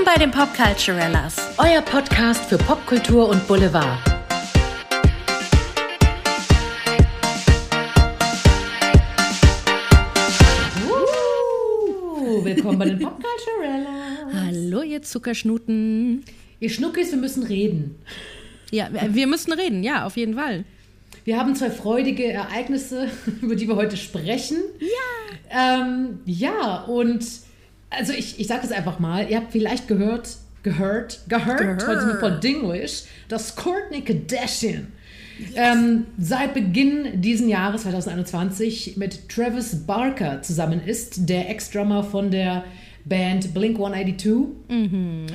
Willkommen bei den Popculturellas, euer Podcast für Popkultur und Boulevard. Uh, willkommen bei den Popculturellas. Hallo, ihr Zuckerschnuten. Ihr Schnuckis, wir müssen reden. Ja, wir müssen reden, ja, auf jeden Fall. Wir haben zwei freudige Ereignisse, über die wir heute sprechen. Ja. Ähm, ja, und also ich, ich sage das einfach mal, ihr habt vielleicht gehört, gehört, gehört, Gehört. heute sind wir voll Dinglish, dass Courtney Kardashian ähm, seit Beginn diesen Jahres 2021 mit Travis Barker zusammen ist, der Ex-Drummer von der Band Blink 182,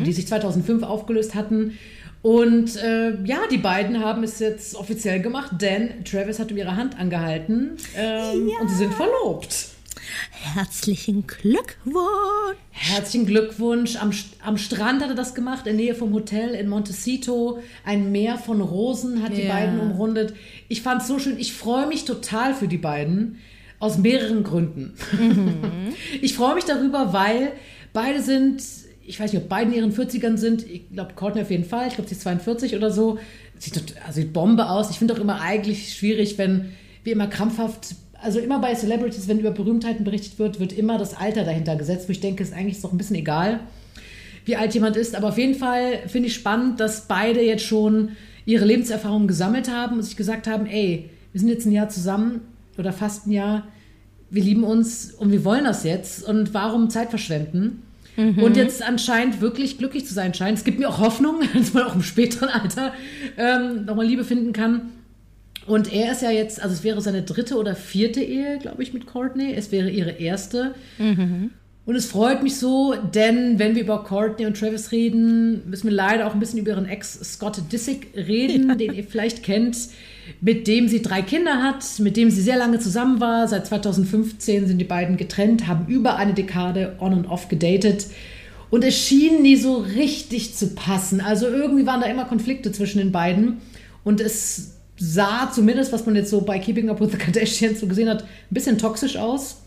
die sich 2005 aufgelöst hatten. Und äh, ja, die beiden haben es jetzt offiziell gemacht, denn Travis hat um ihre Hand angehalten ähm, und sie sind verlobt. Herzlichen Glückwunsch. Herzlichen Glückwunsch. Am, am Strand hat er das gemacht, in Nähe vom Hotel in Montecito. Ein Meer von Rosen hat die Ja. beiden umrundet. Ich fand es so schön. Ich freue mich total für die beiden. Aus mehreren Gründen. ich freue mich darüber, weil beide sind, ich weiß nicht, ob beide in ihren 40ern sind. Ich glaube, Courtney auf jeden Fall. Ich glaube, sie ist 42 oder so. Sieht, also sieht Bombe aus. Ich finde auch immer eigentlich schwierig, wenn wir immer krampfhaft also immer bei Celebrities, wenn über Berühmtheiten berichtet wird, wird immer das Alter dahinter gesetzt, wo ich denke, ist eigentlich doch ein bisschen egal, wie alt jemand ist. Aber auf jeden Fall finde ich spannend, dass beide jetzt schon ihre Lebenserfahrungen gesammelt haben und sich gesagt haben, ey, wir sind jetzt ein Jahr zusammen oder fast ein Jahr, wir lieben uns und wir wollen das jetzt und warum Zeit verschwenden? Und jetzt anscheinend wirklich glücklich zu sein scheint. Es gibt mir auch Hoffnung, dass man auch im späteren Alter ähm, nochmal Liebe finden kann. Und er ist ja jetzt, also es wäre seine dritte oder vierte Ehe, glaube ich, mit Courtney. Es wäre ihre erste. Und es freut mich so, denn wenn wir über Courtney und Travis reden, müssen wir leider auch ein bisschen über ihren Ex Scott Disick reden, den ihr vielleicht kennt, mit dem sie drei Kinder hat, mit dem sie sehr lange zusammen war. Seit 2015 sind die beiden getrennt, haben über eine Dekade on und off gedatet. Und es schien nie so richtig zu passen. Also irgendwie waren da immer Konflikte zwischen den beiden. Und es sah zumindest, was man jetzt so bei Keeping Up with the Kardashians so gesehen hat, ein bisschen toxisch aus.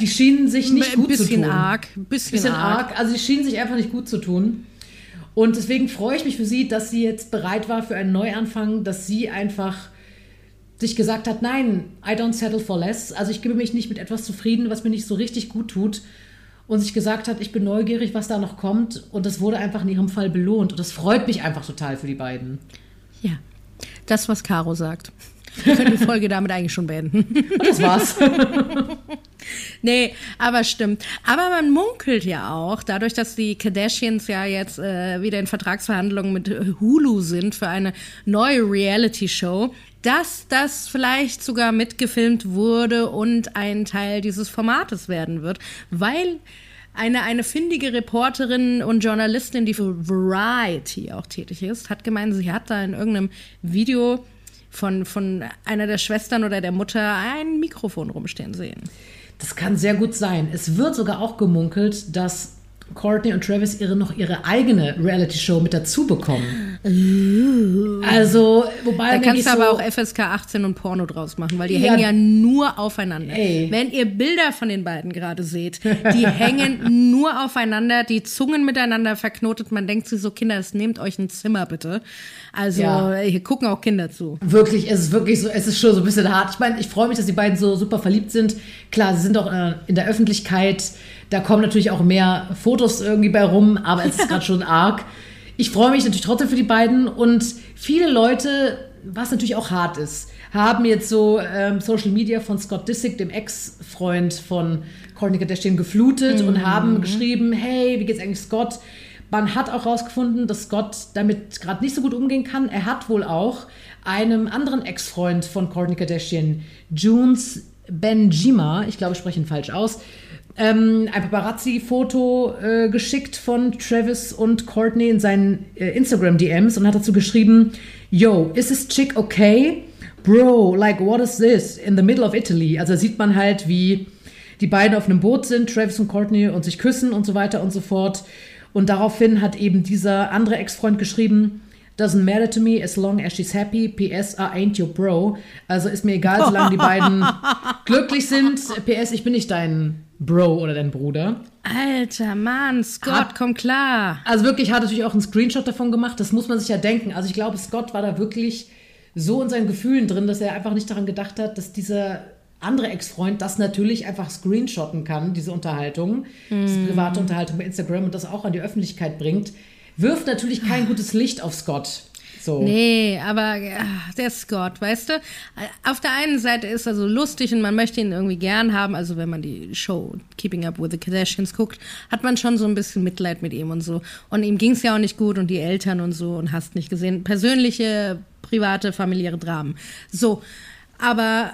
Die schienen sich nicht gut zu tun. arg, ein bisschen, Bisschen arg. arg. Also die schienen sich einfach nicht gut zu tun. Und deswegen freue ich mich für sie, dass sie jetzt bereit war für einen Neuanfang, dass sie einfach sich gesagt hat, nein, I don't settle for less. Also ich gebe mich nicht mit etwas zufrieden, was mir nicht so richtig gut tut. Und sich gesagt hat, ich bin neugierig, was da noch kommt. Und das wurde einfach in ihrem Fall belohnt. Und das freut mich einfach total für die beiden. Ja, das, was Caro sagt. Wir können die Folge damit eigentlich schon beenden. Das war's. Nee, aber stimmt. Aber man munkelt ja auch, dadurch, dass die Kardashians ja jetzt äh, wieder in Vertragsverhandlungen mit Hulu sind für eine neue Reality-Show, dass das vielleicht sogar mitgefilmt wurde und ein Teil dieses Formates werden wird, weil eine, eine findige Reporterin und Journalistin, die für Variety auch tätig ist, hat gemeint, sie hat da in irgendeinem Video von, von einer der Schwestern oder der Mutter ein Mikrofon rumstehen sehen. Das kann sehr gut sein. Es wird sogar auch gemunkelt, dass Courtney und Travis ihre noch ihre eigene Reality-Show mit dazu bekommen. Also, wobei Da kannst du aber so, auch FSK 18 und Porno draus machen, weil die Ja. hängen ja nur aufeinander. Ey. Wenn ihr Bilder von den beiden gerade seht, die hängen nur aufeinander, die Zungen miteinander verknotet. Man denkt sich so, Kinder, es nehmt euch ein Zimmer bitte. Also Ja. hier gucken auch Kinder zu. wirklich, es ist wirklich so, es ist schon so ein bisschen hart. Ich meine, ich freue mich, dass die beiden so super verliebt sind. Klar, sie sind auch äh, in der Öffentlichkeit. Da kommen natürlich auch mehr Fotos irgendwie bei rum, aber es ist gerade schon arg. Ich freue mich natürlich trotzdem für die beiden und viele Leute, was natürlich auch hart ist, haben jetzt so ähm, Social Media von Scott Disick, dem Ex-Freund von Kourtney Kardashian, geflutet und haben geschrieben, hey, wie geht's eigentlich Scott? Man hat auch herausgefunden, dass Scott damit gerade nicht so gut umgehen kann. Er hat wohl auch einem anderen Ex-Freund von Kourtney Kardashian, Junes Benjima, ich glaube, ich spreche ihn falsch aus, ähm, ein Paparazzi-Foto äh, geschickt von Travis und Courtney in seinen äh, Instagram-DMs und hat dazu geschrieben, Yo, is this chick okay? Bro, like what is this? In the middle of Italy. Also sieht man halt, wie die beiden auf einem Boot sind, Travis und Courtney, und sich küssen und so weiter und so fort. Und daraufhin hat eben dieser andere Ex-Freund geschrieben, Doesn't matter to me as long as she's happy. PS, I ain't your bro. Also ist mir egal, solange die beiden glücklich sind. PS, ich bin nicht dein Bro oder dein Bruder. Alter Mann, Scott, Hat- komm klar. Also wirklich hat natürlich auch einen Screenshot davon gemacht. Das muss man sich ja denken. Also ich glaube, Scott war da wirklich so in seinen Gefühlen drin, dass er einfach nicht daran gedacht hat, dass dieser andere Ex-Freund das natürlich einfach screenshotten kann, diese Unterhaltung, diese private Unterhaltung bei Instagram und das auch an die Öffentlichkeit bringt, wirft natürlich kein gutes Licht auf Scott. So. Nee, aber ja, der Scott, weißt du, auf der einen Seite ist er so lustig und man möchte ihn irgendwie gern haben. Also wenn man die Show Keeping Up with the Kardashians guckt, hat man schon so ein bisschen Mitleid mit ihm und so. Und ihm ging es ja auch nicht gut und die Eltern und so und hast nicht gesehen. Persönliche, private, familiäre Dramen. So, aber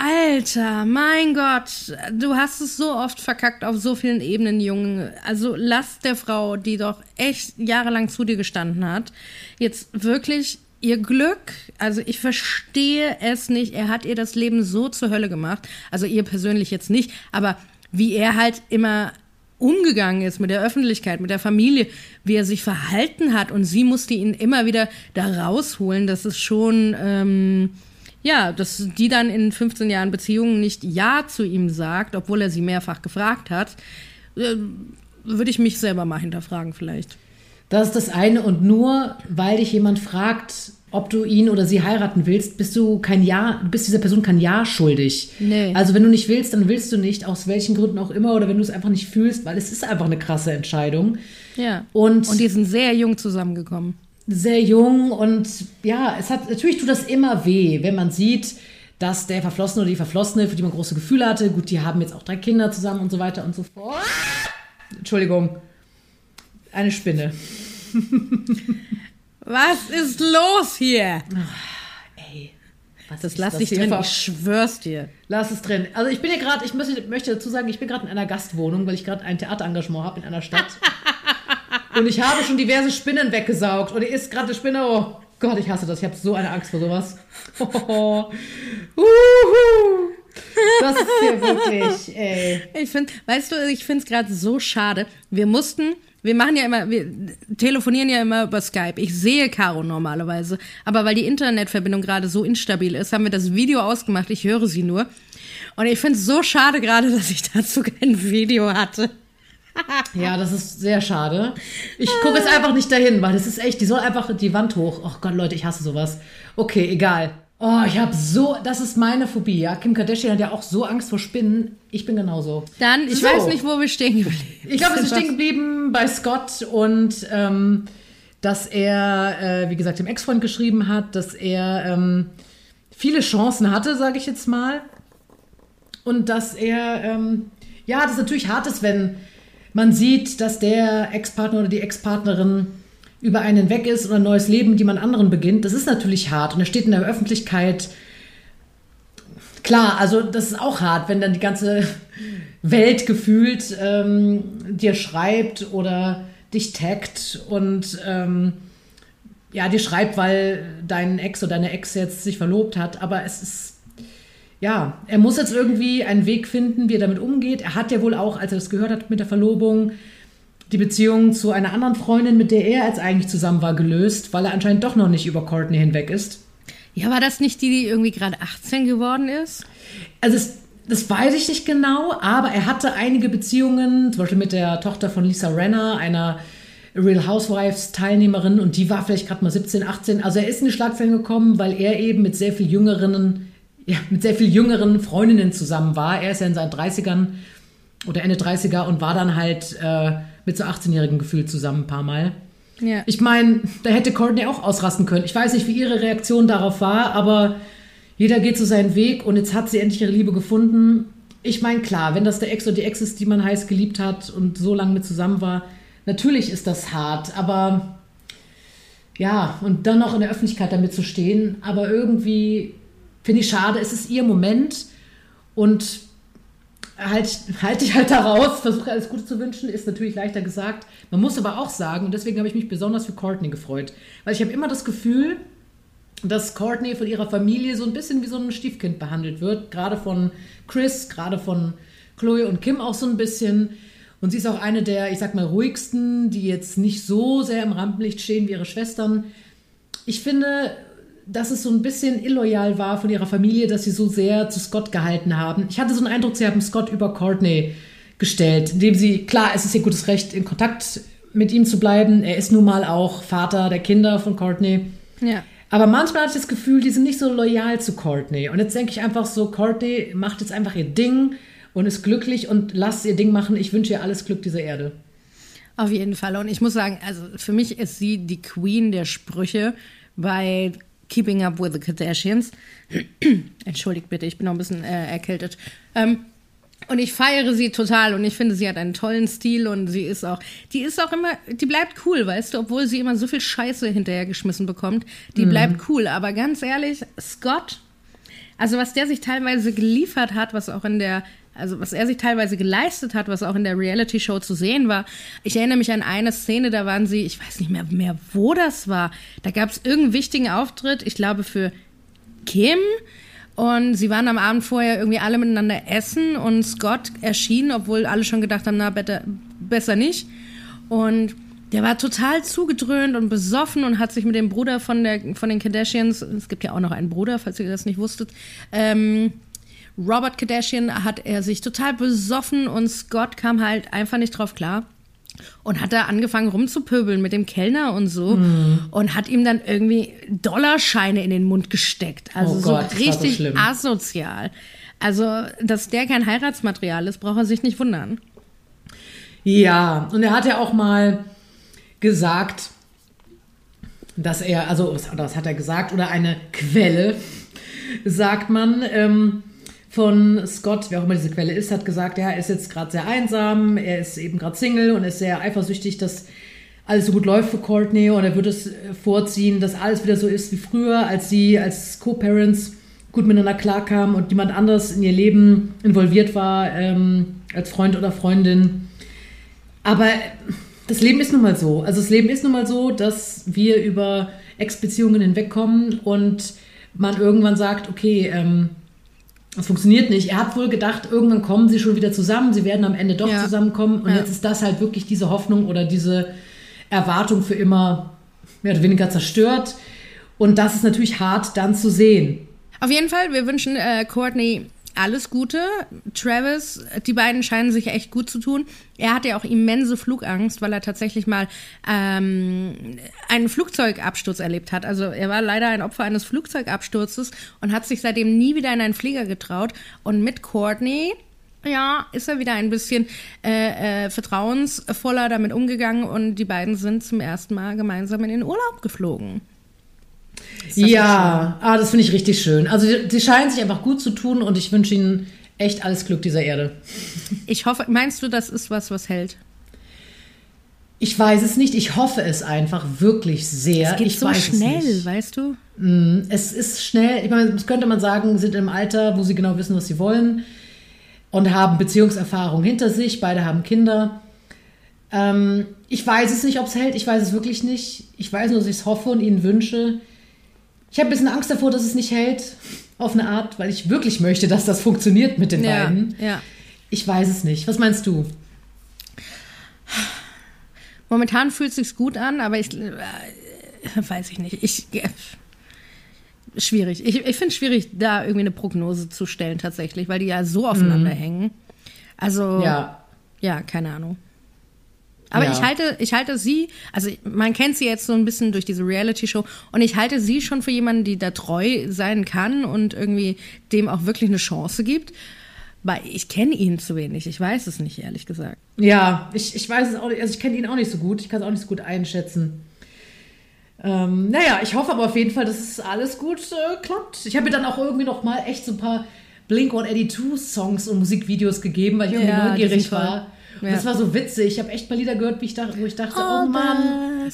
Alter, mein Gott, du hast es so oft verkackt auf so vielen Ebenen, Junge. Also lass der Frau, die doch echt jahrelang zu dir gestanden hat, jetzt wirklich ihr Glück. Also ich verstehe es nicht. Er hat ihr das Leben so zur Hölle gemacht. Also ihr persönlich jetzt nicht, aber wie er halt immer umgegangen ist mit der Öffentlichkeit, mit der Familie, wie er sich verhalten hat und sie musste ihn immer wieder da rausholen. Das ist schon, ähm, ja, dass die dann in 15 Jahren Beziehungen nicht Ja zu ihm sagt, obwohl er sie mehrfach gefragt hat, äh, würde ich mich selber mal hinterfragen vielleicht. Das ist das eine. Und nur weil dich jemand fragt, ob du ihn oder sie heiraten willst, bist du kein Ja, du bist dieser Person kein Ja schuldig. Nee. Also wenn du nicht willst, dann willst du nicht, aus welchen Gründen auch immer, oder wenn du es einfach nicht fühlst, weil es ist einfach eine krasse Entscheidung. Ja. Und, Und die sind sehr jung zusammengekommen. Sehr jung und ja, es hat natürlich tut das immer weh, wenn man sieht, dass der Verflossene oder die Verflossene, für die man große Gefühle hatte, gut, die haben jetzt auch drei Kinder zusammen und so weiter und so fort. Entschuldigung. Eine Spinne. Was ist los hier? Ey, was Das lass ich hier drin, ich schwör's dir. Lass es drin. Also ich bin hier gerade, ich möchte, möchte dazu sagen, ich bin gerade in einer Gastwohnung, weil ich gerade ein Theaterengagement habe in einer Stadt. und ich habe schon diverse Spinnen weggesaugt. Und hier ist gerade eine Spinne. Oh Gott, ich hasse das. Ich habe so eine Angst vor sowas. Oh. Uhu. Das ist hier wirklich, ey. Ich finde, weißt du, ich finde es gerade so schade. Wir mussten, wir machen ja immer, wir telefonieren ja immer über Skype. Ich sehe Caro normalerweise, aber weil die Internetverbindung gerade so instabil ist, haben wir das Video ausgemacht. Ich höre sie nur. Und ich finde es so schade gerade, dass ich dazu kein Video hatte. Ja, das ist sehr schade. Ich gucke jetzt einfach nicht dahin, weil das ist echt, die soll einfach die Wand hoch. Oh Gott, Leute, ich hasse sowas. Okay, egal. Oh, ich habe so, das ist meine Phobie, ja. Kim Kardashian hat ja auch so Angst vor Spinnen. Ich bin genauso. Dann, ich So. weiß nicht, wo wir stehen geblieben Ich glaube, wir sind stehen geblieben bei Scott und ähm, dass er, äh, wie gesagt, dem Ex-Freund geschrieben hat, dass er ähm, viele Chancen hatte, sage ich jetzt mal. Und dass er, ähm, ja, das natürlich hart ist, wenn man sieht, dass der Ex-Partner oder die Ex-Partnerin über einen weg ist oder ein neues Leben mit jemand anderen beginnt. Das ist natürlich hart und er steht in der Öffentlichkeit. Klar, also das ist auch hart, wenn dann die ganze Welt gefühlt ähm, dir schreibt oder dich taggt und ähm, ja, dir schreibt, weil dein Ex oder deine Ex jetzt sich verlobt hat. Aber es ist, ja, er muss jetzt irgendwie einen Weg finden, wie er damit umgeht. Er hat ja wohl auch, als er das gehört hat mit der Verlobung, die Beziehung zu einer anderen Freundin, mit der er jetzt eigentlich zusammen war, gelöst, weil er anscheinend doch noch nicht über Courtney hinweg ist. Ja, war das nicht die, die irgendwie gerade 18 geworden ist? Also es, das weiß ich nicht genau, aber er hatte einige Beziehungen, zum Beispiel mit der Tochter von Lisa Renner, einer Real Housewives Teilnehmerin, und die war vielleicht gerade mal 17, 18. Also er ist in die Schlagzeilen gekommen, weil er eben mit sehr viel jüngeren, ja, mit sehr viel jüngeren Freundinnen zusammen war. Er ist ja in seinen 30ern oder Ende 30er und war dann halt äh, mit so 18-Jährigen gefühlt zusammen ein paar Mal. Ja. Ich meine, da hätte Courtney auch ausrasten können. Ich weiß nicht, wie ihre Reaktion darauf war, aber jeder geht so seinen Weg und jetzt hat sie endlich ihre Liebe gefunden. Ich meine, klar, wenn das der Ex oder die Ex ist, die man heiß geliebt hat und so lange mit zusammen war, natürlich ist das hart, aber ja, und dann noch in der Öffentlichkeit damit zu stehen, aber irgendwie finde ich schade, es ist ihr Moment und halt, halt dich halt da raus, versuche alles Gute zu wünschen, ist natürlich leichter gesagt. Man muss aber auch sagen, und deswegen habe ich mich besonders für Courtney gefreut, weil ich habe immer das Gefühl, dass Courtney von ihrer Familie so ein bisschen wie so ein Stiefkind behandelt wird, gerade von Chris, gerade von Chloe und Kim auch so ein bisschen. Und sie ist auch eine der, ich sag mal, ruhigsten, die jetzt nicht so sehr im Rampenlicht stehen wie ihre Schwestern. Ich finde, dass es so ein bisschen illoyal war von ihrer Familie, dass sie so sehr zu Scott gehalten haben. Ich hatte so einen Eindruck, sie haben Scott über Courtney gestellt, indem sie, klar, es ist ihr gutes Recht, in Kontakt mit ihm zu bleiben. Er ist nun mal auch Vater der Kinder von Courtney. Ja. Aber manchmal hatte ich das Gefühl, die sind nicht so loyal zu Courtney. Und jetzt denke ich einfach so, Courtney macht jetzt einfach ihr Ding und ist glücklich und lasst ihr Ding machen. Ich wünsche ihr alles Glück dieser Erde. Auf jeden Fall. Und ich muss sagen, also für mich ist sie die Queen der Sprüche bei Keeping Up with the Kardashians. Entschuldigt bitte, ich bin noch ein bisschen äh, erkältet. Ähm, und ich feiere sie total und ich finde, sie hat einen tollen Stil und sie ist auch, die ist auch immer, die bleibt cool, weißt du, obwohl sie immer so viel Scheiße hinterhergeschmissen bekommt. Die mhm. bleibt cool. Aber ganz ehrlich, Scott, also was der sich teilweise geliefert hat, was auch in der also was er sich teilweise geleistet hat, was auch in der Reality-Show zu sehen war. Ich erinnere mich an eine Szene, da waren sie, ich weiß nicht mehr, mehr wo das war. Da gab es irgendeinen wichtigen Auftritt, ich glaube für Kim. Und sie waren am Abend vorher irgendwie alle miteinander essen und Scott erschien, obwohl alle schon gedacht haben, na, better, besser nicht. Und der war total zugedröhnt und besoffen und hat sich mit dem Bruder von, der, von den Kardashians, es gibt ja auch noch einen Bruder, falls ihr das nicht wusstet, ähm, Robert Kardashian hat er sich total besoffen und Scott kam halt einfach nicht drauf klar und hat da angefangen rumzupöbeln mit dem Kellner und so mm. und hat ihm dann irgendwie Dollarscheine in den Mund gesteckt. Also oh Gott, so richtig so asozial. Also, dass der kein Heiratsmaterial ist, braucht er sich nicht wundern. Ja, und er hat ja auch mal gesagt, dass er, also das hat er gesagt, oder eine Quelle, sagt man, ähm, von Scott, wer auch immer diese Quelle ist, hat gesagt, er ist jetzt gerade sehr einsam, er ist eben gerade Single und ist sehr eifersüchtig, dass alles so gut läuft für Courtney und er würde es äh, vorziehen, dass alles wieder so ist wie früher, als sie als Co-Parents gut miteinander klarkamen und jemand anderes in ihr Leben involviert war, ähm, als Freund oder Freundin. Aber das Leben ist nun mal so. Also das Leben ist nun mal so, dass wir über Ex-Beziehungen hinwegkommen und man irgendwann sagt, okay, ähm, das funktioniert nicht. Er hat wohl gedacht, irgendwann kommen sie schon wieder zusammen, sie werden am Ende doch ja. zusammenkommen. Und ja. jetzt ist das halt wirklich diese Hoffnung oder diese Erwartung für immer mehr oder weniger zerstört. Und das ist natürlich hart dann zu sehen. Auf jeden Fall, wir wünschen äh, Courtney alles Gute. Travis, die beiden scheinen sich echt gut zu tun. Er hatte ja auch immense Flugangst, weil er tatsächlich mal ähm, einen Flugzeugabsturz erlebt hat. Also er war leider ein Opfer eines Flugzeugabsturzes und hat sich seitdem nie wieder in einen Flieger getraut. Und mit Courtney, ja, ist er wieder ein bisschen äh, äh, vertrauensvoller damit umgegangen und die beiden sind zum ersten Mal gemeinsam in den Urlaub geflogen. Ja, ah, das finde ich richtig schön. Also sie scheinen sich einfach gut zu tun und ich wünsche ihnen echt alles Glück dieser Erde. Ich hoffe, meinst du, das ist was, was hält? Ich weiß es nicht. Ich hoffe es einfach wirklich sehr. Es geht ich so schnell, weißt du? Mm, es ist schnell. Ich meine, das könnte man sagen, sind im Alter, wo sie genau wissen, was sie wollen und haben Beziehungserfahrung hinter sich. Beide haben Kinder. Ähm, ich weiß es nicht, ob es hält. Ich weiß es wirklich nicht. Ich weiß nur, dass ich es hoffe und ihnen wünsche. Ich habe ein bisschen Angst davor, dass es nicht hält, auf eine Art, weil ich wirklich möchte, dass das funktioniert mit den ja, beiden. Ja. Ich weiß es nicht. Was meinst du? Momentan fühlt es sich gut an, aber ich äh, weiß ich nicht. Ich äh, schwierig. Ich, ich finde es schwierig, da irgendwie eine Prognose zu stellen tatsächlich, weil die ja so aufeinander mhm. hängen. Also ja, ja keine Ahnung. Aber ja. ich halte, ich halte sie, also man kennt sie jetzt so ein bisschen durch diese Reality-Show und ich halte sie schon für jemanden, die da treu sein kann und irgendwie dem auch wirklich eine Chance gibt. Weil ich kenne ihn zu wenig, ich weiß es nicht, ehrlich gesagt. Ja, ich, ich weiß es auch nicht, also ich kenne ihn auch nicht so gut, ich kann es auch nicht so gut einschätzen. Ähm, naja, ich hoffe aber auf jeden Fall, dass es alles gut äh, klappt. Ich habe mir dann auch irgendwie noch mal echt so ein paar Blink-182-Songs und Musikvideos gegeben, weil ich irgendwie ja, neugierig war. Ja. Das war so witzig. Ich habe echt mal Lieder gehört, ich dachte, wo ich dachte, All oh Mann.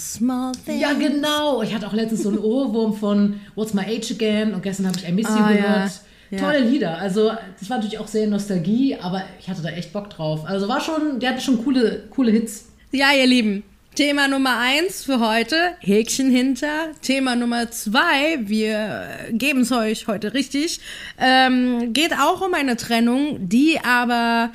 Ja, genau. Ich hatte auch letztens so einen Ohrwurm von What's My Age Again und gestern habe ich I Miss You ah, gehört. Ja. Tolle Lieder. Also, das war natürlich auch sehr Nostalgie, aber ich hatte da echt Bock drauf. Also, war schon, der hatte schon coole, coole Hits. Ja, ihr Lieben. Thema Nummer eins für heute, Häkchen hinter. Thema Nummer zwei, wir geben es euch heute richtig, ähm, geht auch um eine Trennung, die aber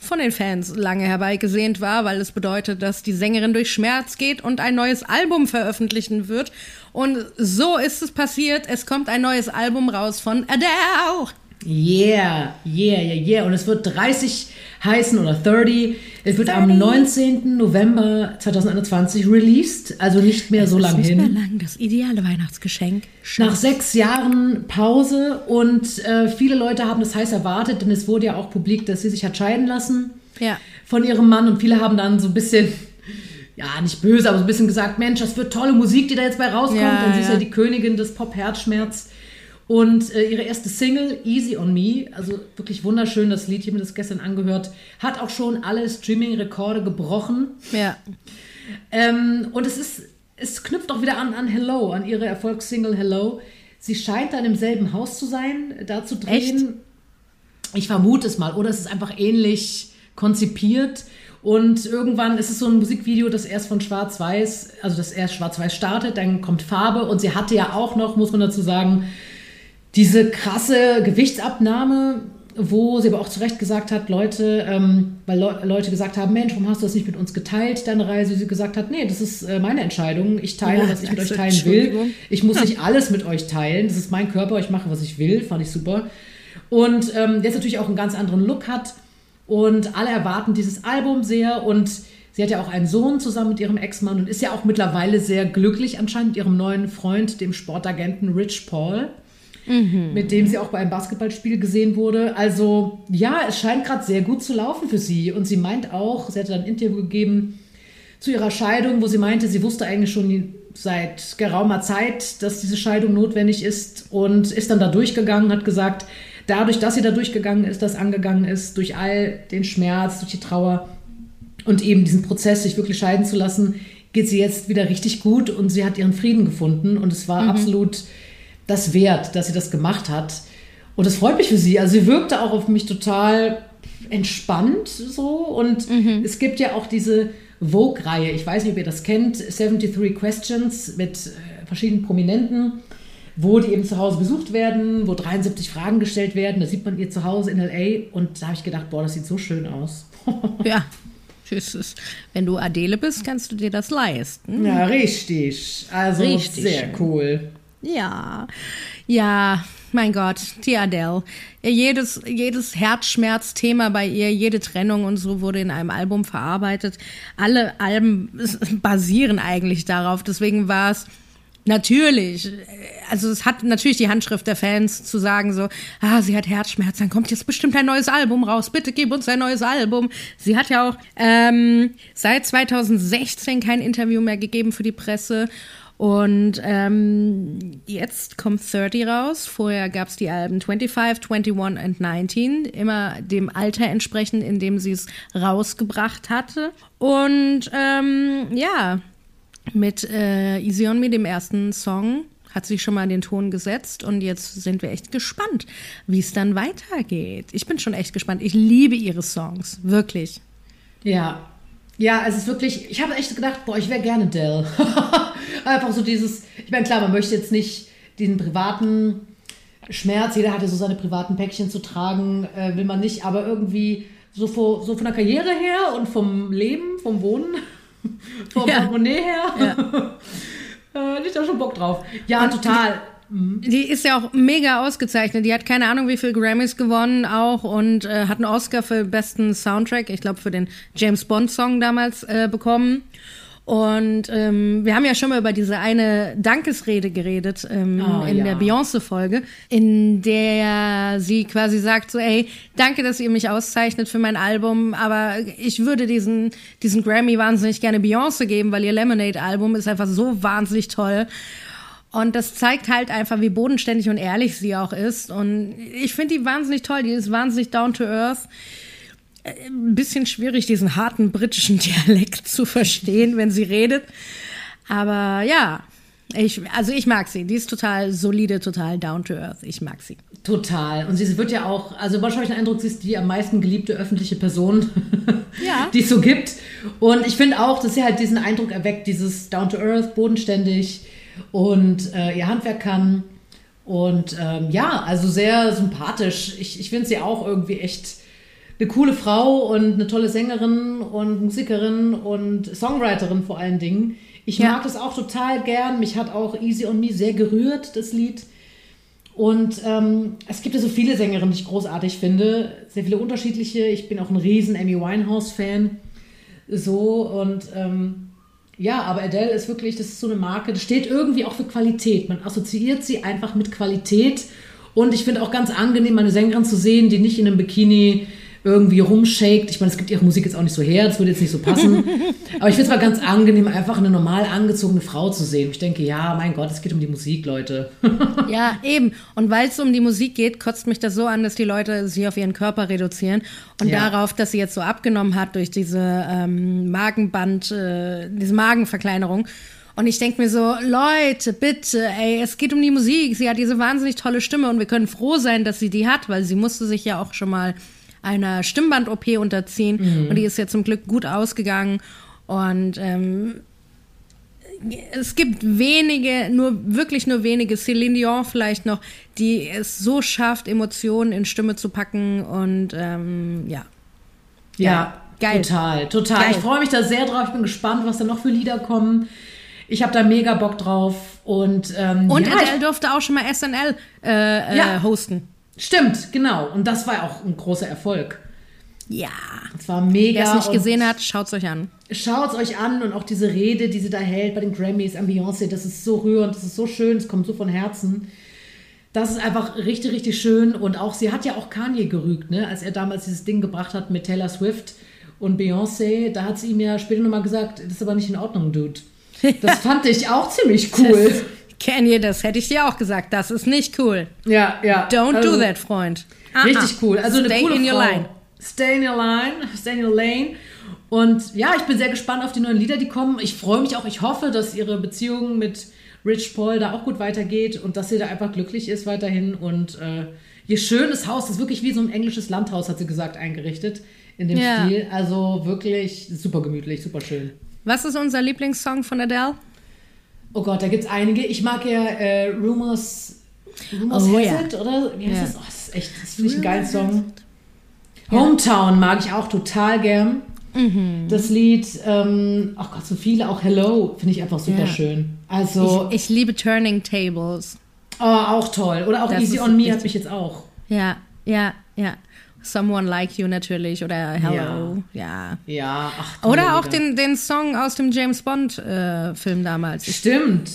von den Fans lange herbeigesehnt war, weil es bedeutet, dass die Sängerin durch Schmerz geht und ein neues Album veröffentlichen wird. Und so ist es passiert. Es kommt ein neues Album raus von Adele. Yeah, yeah, yeah, yeah. Und es wird 30 heißen oder 30. Es wird 30. am 19. November 2021 released, also nicht mehr es so lange hin. Nicht mehr lang, das ideale Weihnachtsgeschenk. Schatz. Nach sechs Jahren Pause und äh, viele Leute haben das heiß erwartet, denn es wurde ja auch publik, dass sie sich hat scheiden lassen ja. von ihrem Mann und viele haben dann so ein bisschen ja, nicht böse, aber so ein bisschen gesagt, Mensch, das wird tolle Musik, die da jetzt bei rauskommt. Ja, Dann sie ist ja die Königin des Pop-Herzschmerz. Und äh, ihre erste Single, Easy on Me, also wirklich wunderschön, das Lied, ich habe mir das gestern angehört, hat auch schon alle Streaming-Rekorde gebrochen. Ja. Ähm, und es ist, es knüpft auch wieder an, an Hello, an ihre Erfolgssingle Hello. Sie scheint dann im selben Haus zu sein, da zu drehen. Echt? Ich vermute es mal. Oder es ist einfach ähnlich konzipiert. Und irgendwann ist es so ein Musikvideo, das erst von Schwarz-Weiß, also das erst Schwarz-Weiß startet, dann kommt Farbe. Und sie hatte ja auch noch, muss man dazu sagen, diese krasse Gewichtsabnahme, wo sie aber auch zu Recht gesagt hat, Leute, ähm, weil Le Leute gesagt haben, Mensch, warum hast du das nicht mit uns geteilt, deine Reise? Sie gesagt hat, nee, das ist äh, meine Entscheidung. Ich teile, ja, was ich mit euch teilen will. Ich muss nicht alles mit euch teilen. Das ist mein Körper, ich mache, was ich will. Fand ich super. Und ähm, jetzt natürlich auch einen ganz anderen Look hat. Und alle erwarten dieses Album sehr. Und sie hat ja auch einen Sohn zusammen mit ihrem Ex-Mann und ist ja auch mittlerweile sehr glücklich anscheinend mit ihrem neuen Freund, dem Sportagenten Rich Paul mhm. mit dem sie auch bei einem Basketballspiel gesehen wurde. Also ja, es scheint gerade sehr gut zu laufen für sie. Und sie meint auch, sie hatte dann ein Interview gegeben zu ihrer Scheidung, wo sie meinte, sie wusste eigentlich schon seit geraumer Zeit, dass diese Scheidung notwendig ist und ist dann da durchgegangen, hat gesagt, dadurch, dass sie da durchgegangen ist, das angegangen ist, durch all den Schmerz, durch die Trauer und eben diesen Prozess, sich wirklich scheiden zu lassen, geht sie jetzt wieder richtig gut und sie hat ihren Frieden gefunden und es war mhm. absolut das wert, dass sie das gemacht hat. Und das freut mich für sie. Also sie wirkte auch auf mich total entspannt so. Und mhm. es gibt ja auch diese Vogue-Reihe. Ich weiß nicht, ob ihr das kennt. 73 Questions mit äh, verschiedenen Prominenten, wo die eben zu Hause besucht werden, wo 73 Fragen gestellt werden. Da sieht man ihr zu Hause in L.A. Und da habe ich gedacht, boah, das sieht so schön aus. ja. Wenn du Adele bist, kannst du dir das leisten. Ja, richtig. Also richtig sehr cool. Ja, ja, mein Gott, die Adele. Jedes, jedes Herzschmerzthema bei ihr, jede Trennung und so wurde in einem Album verarbeitet. Alle Alben basieren eigentlich darauf. Deswegen war es natürlich, also es hat natürlich die Handschrift der Fans zu sagen so, ah, sie hat Herzschmerz, dann kommt jetzt bestimmt ein neues Album raus, bitte gib uns ein neues Album. Sie hat ja auch ähm, seit 2016 kein Interview mehr gegeben für die Presse und ähm, jetzt kommt 30 raus. Vorher gab es die Alben 25, 21 und 19, immer dem Alter entsprechend, in dem sie es rausgebracht hatte. Und ähm, ja, mit äh, Easy on Me, dem ersten Song, hat sich schon mal den Ton gesetzt und jetzt sind wir echt gespannt, wie es dann weitergeht. Ich bin schon echt gespannt. Ich liebe ihre Songs, wirklich. Ja, ja, es ist wirklich, ich habe echt gedacht, boah, ich wäre gerne Dell. Einfach so dieses, ich meine, klar, man möchte jetzt nicht diesen privaten Schmerz, jeder hat ja so seine privaten Päckchen zu tragen, äh, will man nicht, aber irgendwie so, vor, so von der Karriere her und vom Leben, vom Wohnen, vom ja. Portemonnaie her, ja. äh, ich da schon Bock drauf. Ja, und total. Die ist ja auch mega ausgezeichnet. Die hat keine Ahnung, wie viel Grammys gewonnen auch und äh, hat einen Oscar für besten Soundtrack, ich glaube für den James Bond Song damals äh, bekommen. Und ähm, wir haben ja schon mal über diese eine Dankesrede geredet ähm, oh, in ja. der Beyoncé-Folge, in der sie quasi sagt so, ey, danke, dass ihr mich auszeichnet für mein Album, aber ich würde diesen, diesen Grammy wahnsinnig gerne Beyoncé geben, weil ihr Lemonade-Album ist einfach so wahnsinnig toll. Und das zeigt halt einfach, wie bodenständig und ehrlich sie auch ist. Und ich finde die wahnsinnig toll. Die ist wahnsinnig down to earth. Ein bisschen schwierig, diesen harten britischen Dialekt zu verstehen, wenn sie redet. Aber ja, ich, also ich mag sie. Die ist total solide, total down to earth. Ich mag sie. Total. Und sie wird ja auch, also wahrscheinlich den Eindruck, sie ist die am meisten geliebte öffentliche Person, ja. die es so gibt. Und ich finde auch, dass sie halt diesen Eindruck erweckt, dieses down to earth, bodenständig und äh, ihr Handwerk kann. Und ähm, ja, also sehr sympathisch. Ich, ich finde sie auch irgendwie echt eine coole Frau und eine tolle Sängerin und Musikerin und Songwriterin vor allen Dingen. Ich Ja. mag das auch total gern. Mich hat auch Easy on Me sehr gerührt, das Lied. Und ähm, es gibt ja so viele Sängerinnen, die ich großartig finde. Sehr viele unterschiedliche. Ich bin auch ein riesen Amy Winehouse-Fan. So und ähm, ja, aber Adele ist wirklich, das ist so eine Marke, das steht irgendwie auch für Qualität. Man assoziiert sie einfach mit Qualität. Und ich finde auch ganz angenehm, eine Sängerin zu sehen, die nicht in einem Bikini irgendwie rumshakt. Ich meine, es gibt ihre Musik jetzt auch nicht so her, das würde jetzt nicht so passen. Aber ich finde es mal ganz angenehm, einfach eine normal angezogene Frau zu sehen. Ich denke, ja, mein Gott, es geht um die Musik, Leute. Ja, eben. Und weil es um die Musik geht, kotzt mich das so an, dass die Leute sie auf ihren Körper reduzieren und Ja. darauf, dass sie jetzt so abgenommen hat durch diese ähm, Magenband, äh, diese Magenverkleinerung. Und ich denke mir so, Leute, bitte, ey, es geht um die Musik. Sie hat diese wahnsinnig tolle Stimme und wir können froh sein, dass sie die hat, weil sie musste sich ja auch schon mal einer Stimmband-OP unterziehen und die ist ja zum Glück gut ausgegangen. Und ähm, es gibt wenige, nur wirklich nur wenige, Céline Dion vielleicht noch, die es so schafft, Emotionen in Stimme zu packen und ähm, ja. Ja, Geil. total, total. Geil. Ich freue mich da sehr drauf. Ich bin gespannt, was da noch für Lieder kommen. Ich habe da mega Bock drauf. Und, ähm, Und ja, Adele durfte auch schon mal SNL äh, Ja. äh, hosten. Stimmt, genau. Und das war auch ein großer Erfolg. Ja. Es war mega. Wer es nicht gesehen hat, schaut's euch an. Schaut euch an und auch diese Rede, die sie da hält bei den Grammys an Beyoncé, das ist so rührend, das ist so schön, es kommt so von Herzen. Das ist einfach richtig, richtig schön. Und auch, sie hat ja auch Kanye gerügt, ne? als er damals dieses Ding gebracht hat mit Taylor Swift und Beyoncé. Da hat sie ihm ja später nochmal gesagt, das ist aber nicht in Ordnung, Dude. Das fand ich auch ziemlich cool. Kanye, das hätte ich dir auch gesagt. Das ist nicht cool. ja, ja. Don't Also, do that, Freund. Ah, Richtig ah. cool. Also eine Stay coole in your Frau. line. Stay in your line, stay in your lane. Und ja, ich bin sehr gespannt auf die neuen Lieder, die kommen. Ich freue mich auch, ich hoffe, dass ihre Beziehung mit Rich Paul da auch gut weitergeht und dass sie da einfach glücklich ist weiterhin. Und äh, ihr schönes Haus, das ist wirklich wie so ein englisches Landhaus, hat sie gesagt, eingerichtet in dem Ja. Stil. Also wirklich super gemütlich, super schön. Was ist unser Lieblingssong von Adele? Oh Gott, da gibt es einige. Ich mag ja äh, Rumors, Rumors Oh, ja. It, oder? Wie heißt Ja. das? Oh, das ist echt, das finde ich einen geilen Song. Hometown mag ich auch total gern. Mhm. Das Lied, ähm, ach Gott, so viele, auch Hello, finde ich einfach super Ja. schön. Also, Ich, ich liebe Turning Tables. oh, auch toll. Oder auch Das Easy on Me hat mich jetzt auch. Ja, ja, ja. Someone Like You natürlich oder Hello, ja. Ja, ach tolle Oder auch den, den Song aus dem James Bond äh, Film damals. Stimmt.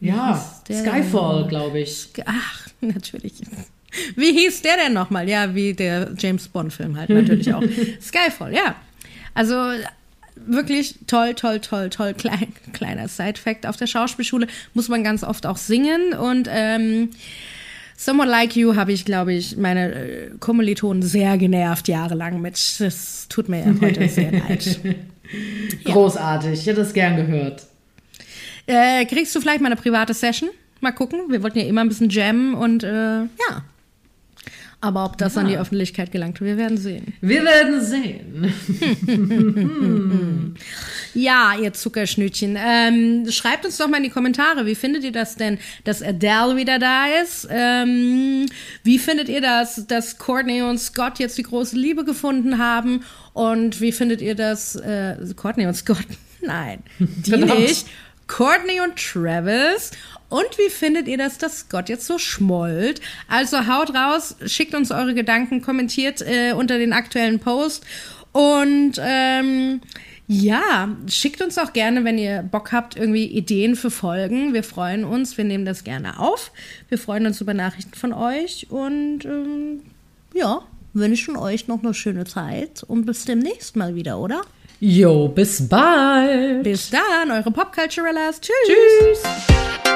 Ja, Skyfall, glaube ich. ach, natürlich. Wie hieß der denn nochmal? Ja, wie der James Bond Film halt natürlich auch. Skyfall, ja. Also wirklich toll, toll, toll, toll. Klein, kleiner Side-Fact. Auf der Schauspielschule muss man ganz oft auch singen und ähm, Someone Like You habe ich, glaube ich, meine äh, Kommilitonen sehr genervt jahrelang mit. Das tut mir ja heute sehr leid. Großartig, ich hätte das gern gehört. Äh, kriegst du vielleicht mal eine private Session? Mal gucken. Wir wollten ja immer ein bisschen jammen und äh, ja. Aber ob das an die Öffentlichkeit gelangt, wir werden sehen. Wir werden sehen. Ja, ihr Zuckerschnütchen. Ähm, schreibt uns doch mal in die Kommentare, wie findet ihr das denn, dass Adele wieder da ist? Ähm, wie findet ihr das, dass Courtney und Scott jetzt die große Liebe gefunden haben? Und wie findet ihr das, äh, Courtney und Scott? Nein, die Verdammt. nicht. Courtney und Travis. Und wie findet ihr das, dass Scott jetzt so schmollt? Also haut raus, schickt uns eure Gedanken, kommentiert äh, unter den aktuellen Post. Und ähm, ja, schickt uns auch gerne, wenn ihr Bock habt, irgendwie Ideen für Folgen. Wir freuen uns, wir nehmen das gerne auf. Wir freuen uns über Nachrichten von euch und ähm, ja, wünschen euch noch eine schöne Zeit und bis demnächst mal wieder, oder? Jo, bis bald. Bis dann, eure Popculturellas. Tschüss. Tschüss.